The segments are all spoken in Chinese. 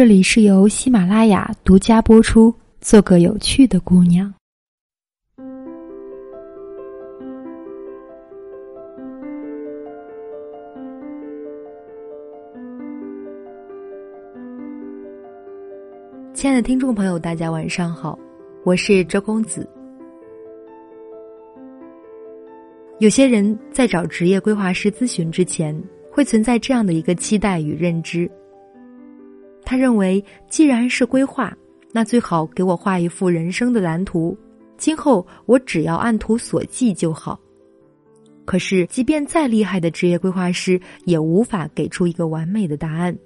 这里是由喜马拉雅独家播出。做个有趣的姑娘。亲爱的听众朋友，大家晚上好，我是周公子。有些人在找职业规划师咨询之前，会存在这样的一个期待与认知。他认为，既然是规划，那最好给我画一幅人生的蓝图，今后我只要按图索骥就好。可是，即便再厉害的职业规划师，也无法给出一个完美的答案，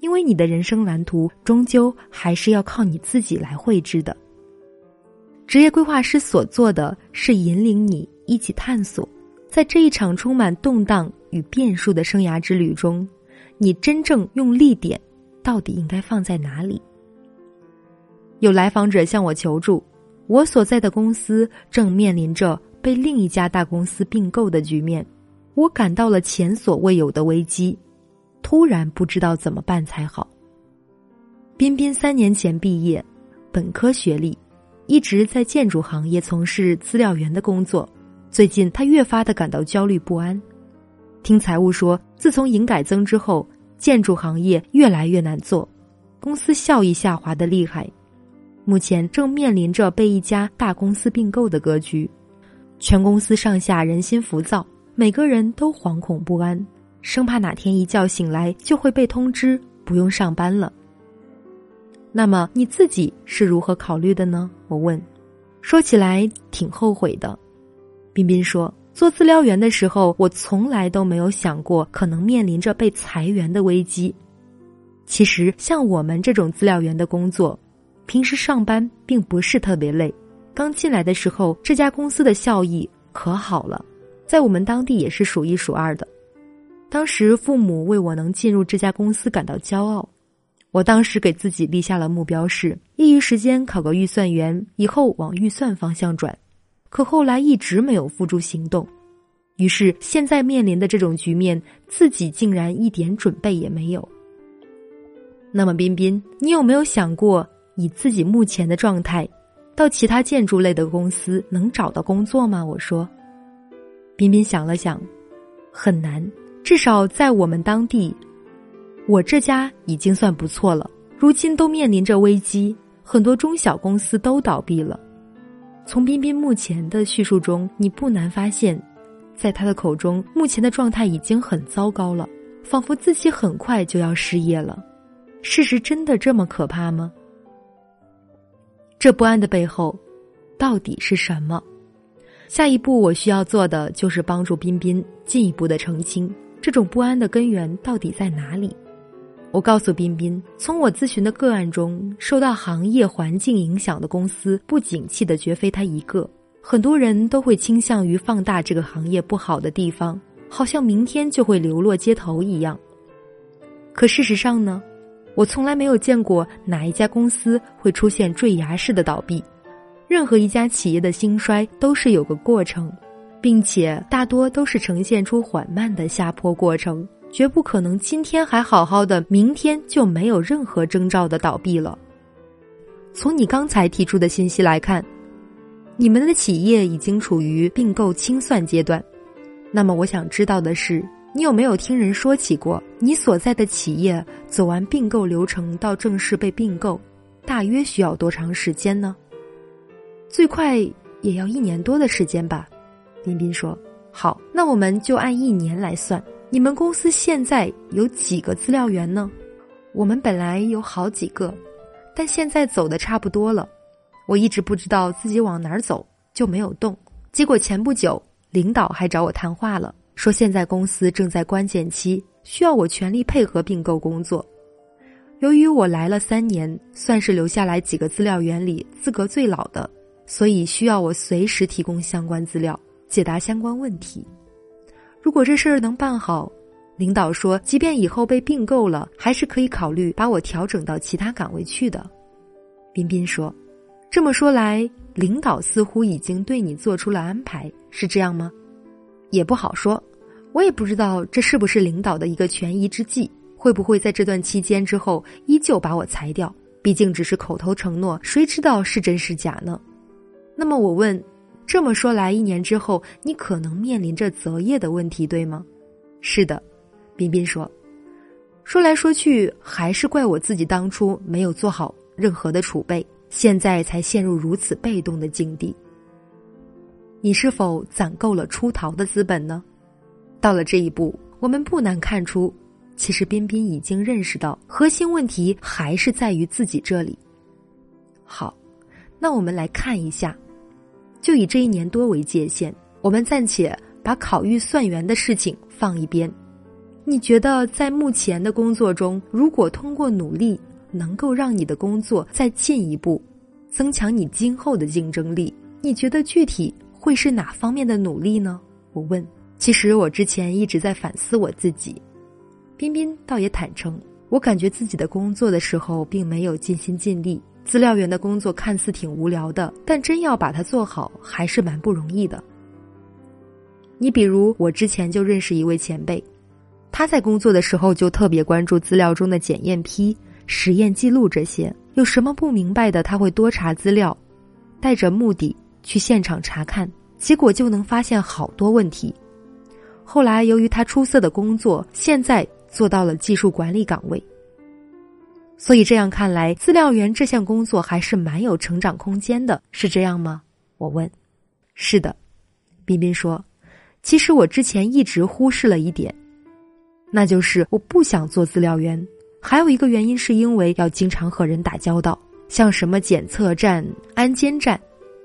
因为你的人生蓝图终究还是要靠你自己来绘制的。职业规划师所做的是引领你一起探索，在这一场充满动荡与变数的生涯之旅中，你真正用力点。到底应该放在哪里？有来访者向我求助，我所在的公司正面临着被另一家大公司并购的局面，我感到了前所未有的危机，突然不知道怎么办才好。彬彬三年前毕业，本科学历，一直在建筑行业从事资料员的工作，最近他越发的感到焦虑不安，听财务说，自从营改增之后。建筑行业越来越难做，公司效益下滑的厉害，目前正面临着被一家大公司并购的格局，全公司上下人心浮躁，每个人都惶恐不安，生怕哪天一觉醒来就会被通知不用上班了。那么你自己是如何考虑的呢？我问，说起来挺后悔的。彬彬说。做资料员的时候，我从来都没有想过可能面临着被裁员的危机。其实，像我们这种资料员的工作，平时上班并不是特别累。刚进来的时候，这家公司的效益可好了，在我们当地也是数一数二的。当时父母为我能进入这家公司感到骄傲。我当时给自己立下了目标是：业余时间考个预算员，以后往预算方向转。可后来一直没有付诸行动，于是现在面临的这种局面，自己竟然一点准备也没有。那么，彬彬，你有没有想过，以自己目前的状态，到其他建筑类的公司能找到工作吗？我说。彬彬想了想，很难，至少在我们当地，我这家已经算不错了。如今都面临着危机，很多中小公司都倒闭了。从彬彬目前的叙述中，你不难发现，在他的口中，目前的状态已经很糟糕了，仿佛自己很快就要失业了。事实真的这么可怕吗？这不安的背后，到底是什么？下一步我需要做的就是帮助彬彬进一步的澄清，这种不安的根源到底在哪里。我告诉彬彬，从我咨询的个案中，受到行业环境影响的公司不景气的绝非他一个，很多人都会倾向于放大这个行业不好的地方，好像明天就会流落街头一样。可事实上呢，我从来没有见过哪一家公司会出现坠崖式的倒闭，任何一家企业的兴衰都是有个过程，并且大多都是呈现出缓慢的下坡过程。绝不可能，今天还好好的，明天就没有任何征兆的倒闭了。从你刚才提出的信息来看，你们的企业已经处于并购清算阶段。那么，我想知道的是，你有没有听人说起过，你所在的企业走完并购流程到正式被并购，大约需要多长时间呢？最快也要一年多的时间吧。彬彬说：“好，那我们就按一年来算。”你们公司现在有几个资料员呢？我们本来有好几个，但现在走的差不多了。我一直不知道自己往哪儿走，就没有动。结果前不久，领导还找我谈话了，说现在公司正在关键期，需要我全力配合并购工作。由于我来了三年，算是留下来几个资料员里资格最老的，所以需要我随时提供相关资料，解答相关问题。如果这事儿能办好，领导说，即便以后被并购了，还是可以考虑把我调整到其他岗位去的。彬彬说：“这么说来，领导似乎已经对你做出了安排，是这样吗？”也不好说，我也不知道这是不是领导的一个权宜之计，会不会在这段期间之后依旧把我裁掉？毕竟只是口头承诺，谁知道是真是假呢？那么我问，这么说来，一年之后你可能面临着择业的问题，对吗？是的，彬彬说。说来说去，还是怪我自己当初没有做好任何的储备，现在才陷入如此被动的境地。你是否攒够了出逃的资本呢？到了这一步，我们不难看出，其实彬彬已经认识到核心问题还是在于自己这里。好，那我们来看一下，就以这一年多为界限，我们暂且把考预算员的事情放一边。你觉得在目前的工作中，如果通过努力能够让你的工作再进一步，增强你今后的竞争力，你觉得具体会是哪方面的努力呢？我问。其实我之前一直在反思我自己，彬彬倒也坦诚，我感觉自己的工作的时候并没有尽心尽力。资料员的工作看似挺无聊的，但真要把它做好，还是蛮不容易的。你比如，我之前就认识一位前辈。他在工作的时候就特别关注资料中的检验批、实验记录这些，有什么不明白的，他会多查资料，带着目的去现场查看，结果就能发现好多问题。后来由于他出色的工作，现在做到了技术管理岗位。所以这样看来，资料员这项工作还是蛮有成长空间的，是这样吗？我问。是的，彬彬说。其实我之前一直忽视了一点。那就是我不想做资料员，还有一个原因是因为要经常和人打交道，像什么检测站、安监站、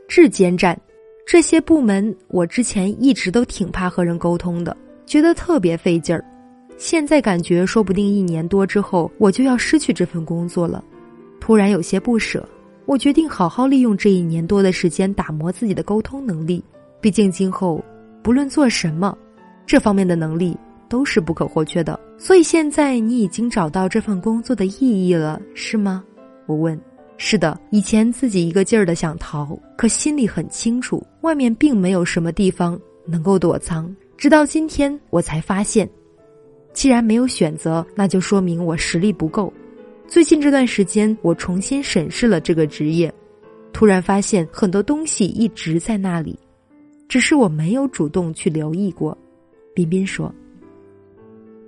质监站这些部门，我之前一直都挺怕和人沟通的，觉得特别费劲儿。现在感觉说不定一年多之后我就要失去这份工作了，突然有些不舍。我决定好好利用这一年多的时间打磨自己的沟通能力，毕竟今后不论做什么，这方面的能力。都是不可或缺的，所以现在你已经找到这份工作的意义了，是吗？我问。是的，以前自己一个劲儿的想逃，可心里很清楚，外面并没有什么地方能够躲藏。直到今天，我才发现，既然没有选择，那就说明我实力不够。最近这段时间，我重新审视了这个职业，突然发现很多东西一直在那里，只是我没有主动去留意过。彬彬说。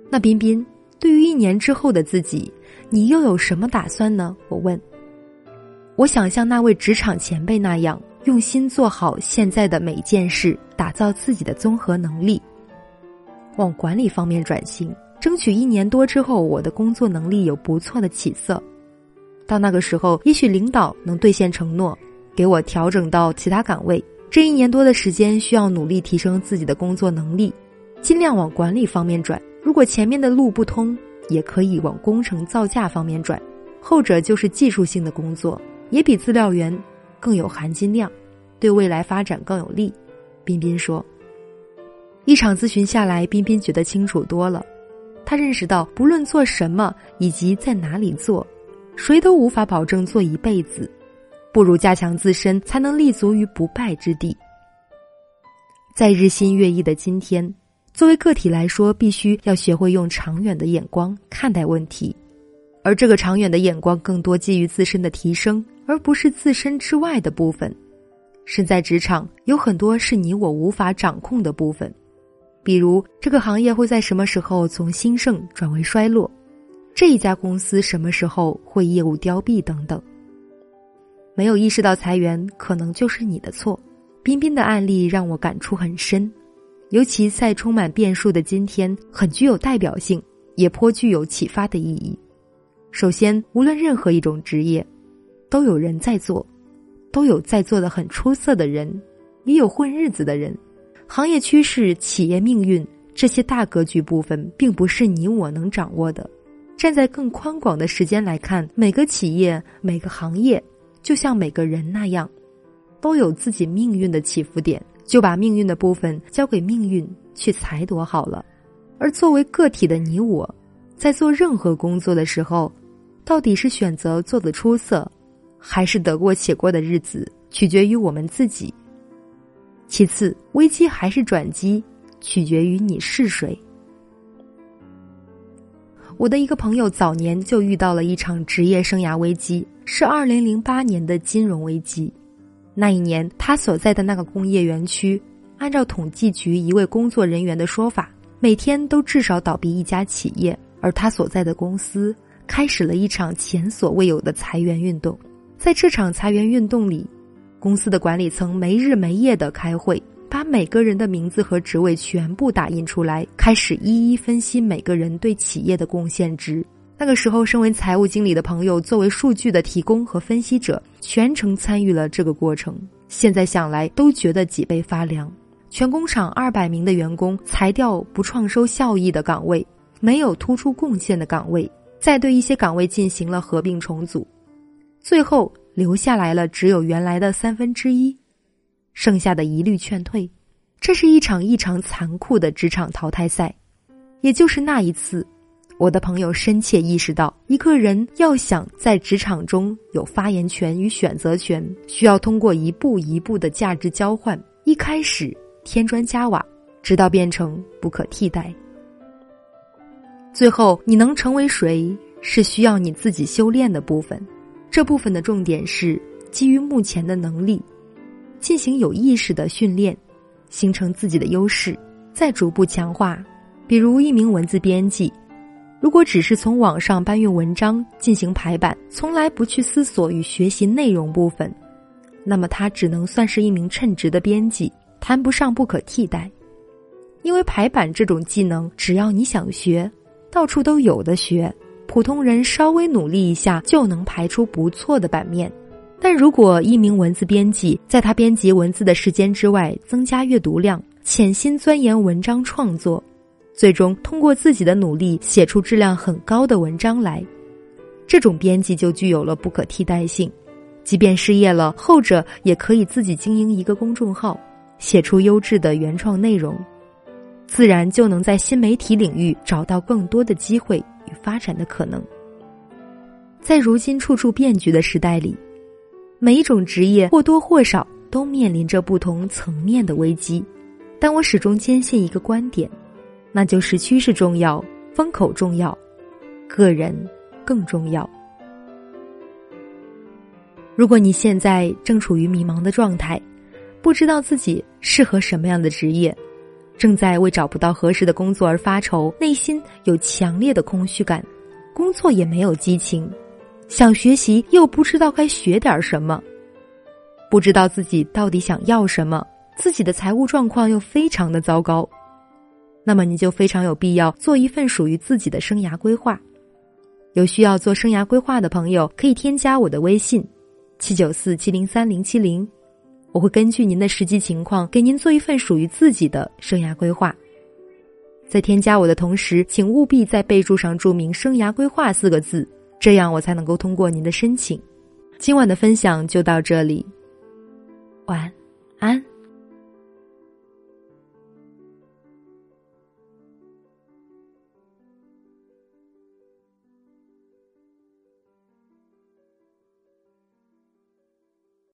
那彬彬，对于一年之后的自己，你又有什么打算呢？我问。我想像那位职场前辈那样，用心做好现在的每件事，打造自己的综合能力，往管理方面转型，争取一年多之后，我的工作能力有不错的起色。到那个时候，也许领导能兑现承诺，给我调整到其他岗位。这一年多的时间，需要努力提升自己的工作能力，尽量往管理方面转。如果前面的路不通，也可以往工程造价方面转，后者就是技术性的工作，也比资料员更有含金量，对未来发展更有利。彬彬说：“一场咨询下来，彬彬觉得清楚多了。他认识到，不论做什么以及在哪里做，谁都无法保证做一辈子，不如加强自身，才能立足于不败之地。在日新月异的今天。”作为个体来说，必须要学会用长远的眼光看待问题，而这个长远的眼光更多基于自身的提升，而不是自身之外的部分。身在职场，有很多是你我无法掌控的部分，比如这个行业会在什么时候从兴盛转为衰落，这一家公司什么时候会业务凋敝等等。没有意识到裁员可能就是你的错。彬彬的案例让我感触很深。尤其在充满变数的今天，很具有代表性，也颇具有启发的意义。首先，无论任何一种职业，都有人在做，都有在做的很出色的人，也有混日子的人。行业趋势、企业命运这些大格局部分，并不是你我能掌握的。站在更宽广的时间来看，每个企业、每个行业，就像每个人那样，都有自己命运的起伏点。就把命运的部分交给命运去裁夺好了，而作为个体的你我，在做任何工作的时候，到底是选择做的出色，还是得过且过的日子，取决于我们自己。其次，危机还是转机，取决于你是谁。我的一个朋友早年就遇到了一场职业生涯危机，是二零零八年的金融危机。那一年，他所在的那个工业园区，按照统计局一位工作人员的说法，每天都至少倒闭一家企业，而他所在的公司开始了一场前所未有的裁员运动。在这场裁员运动里，公司的管理层没日没夜的开会。把每个人的名字和职位全部打印出来，开始一一分析每个人对企业的贡献值。那个时候，身为财务经理的朋友作为数据的提供和分析者，全程参与了这个过程。现在想来，都觉得脊背发凉。全工厂二百名的员工裁掉不创收效益的岗位，没有突出贡献的岗位，再对一些岗位进行了合并重组，最后留下来了只有原来的三分之一。剩下的一律劝退，这是一场异常残酷的职场淘汰赛。也就是那一次，我的朋友深切意识到，一个人要想在职场中有发言权与选择权，需要通过一步一步的价值交换。一开始添砖加瓦，直到变成不可替代。最后，你能成为谁，是需要你自己修炼的部分。这部分的重点是基于目前的能力。进行有意识的训练，形成自己的优势，再逐步强化。比如一名文字编辑，如果只是从网上搬运文章进行排版，从来不去思索与学习内容部分，那么他只能算是一名称职的编辑，谈不上不可替代。因为排版这种技能，只要你想学，到处都有的学，普通人稍微努力一下就能排出不错的版面。但如果一名文字编辑在他编辑文字的时间之外增加阅读量，潜心钻研文章创作，最终通过自己的努力写出质量很高的文章来，这种编辑就具有了不可替代性。即便失业了，后者也可以自己经营一个公众号，写出优质的原创内容，自然就能在新媒体领域找到更多的机会与发展的可能。在如今处处变局的时代里。每一种职业或多或少都面临着不同层面的危机，但我始终坚信一个观点，那就是趋势重要，风口重要，个人更重要。如果你现在正处于迷茫的状态，不知道自己适合什么样的职业，正在为找不到合适的工作而发愁，内心有强烈的空虚感，工作也没有激情。想学习又不知道该学点什么，不知道自己到底想要什么，自己的财务状况又非常的糟糕，那么你就非常有必要做一份属于自己的生涯规划。有需要做生涯规划的朋友，可以添加我的微信：七九四七零三零七零，我会根据您的实际情况给您做一份属于自己的生涯规划。在添加我的同时，请务必在备注上注明“生涯规划”四个字。这样我才能够通过您的申请。今晚的分享就到这里，晚安。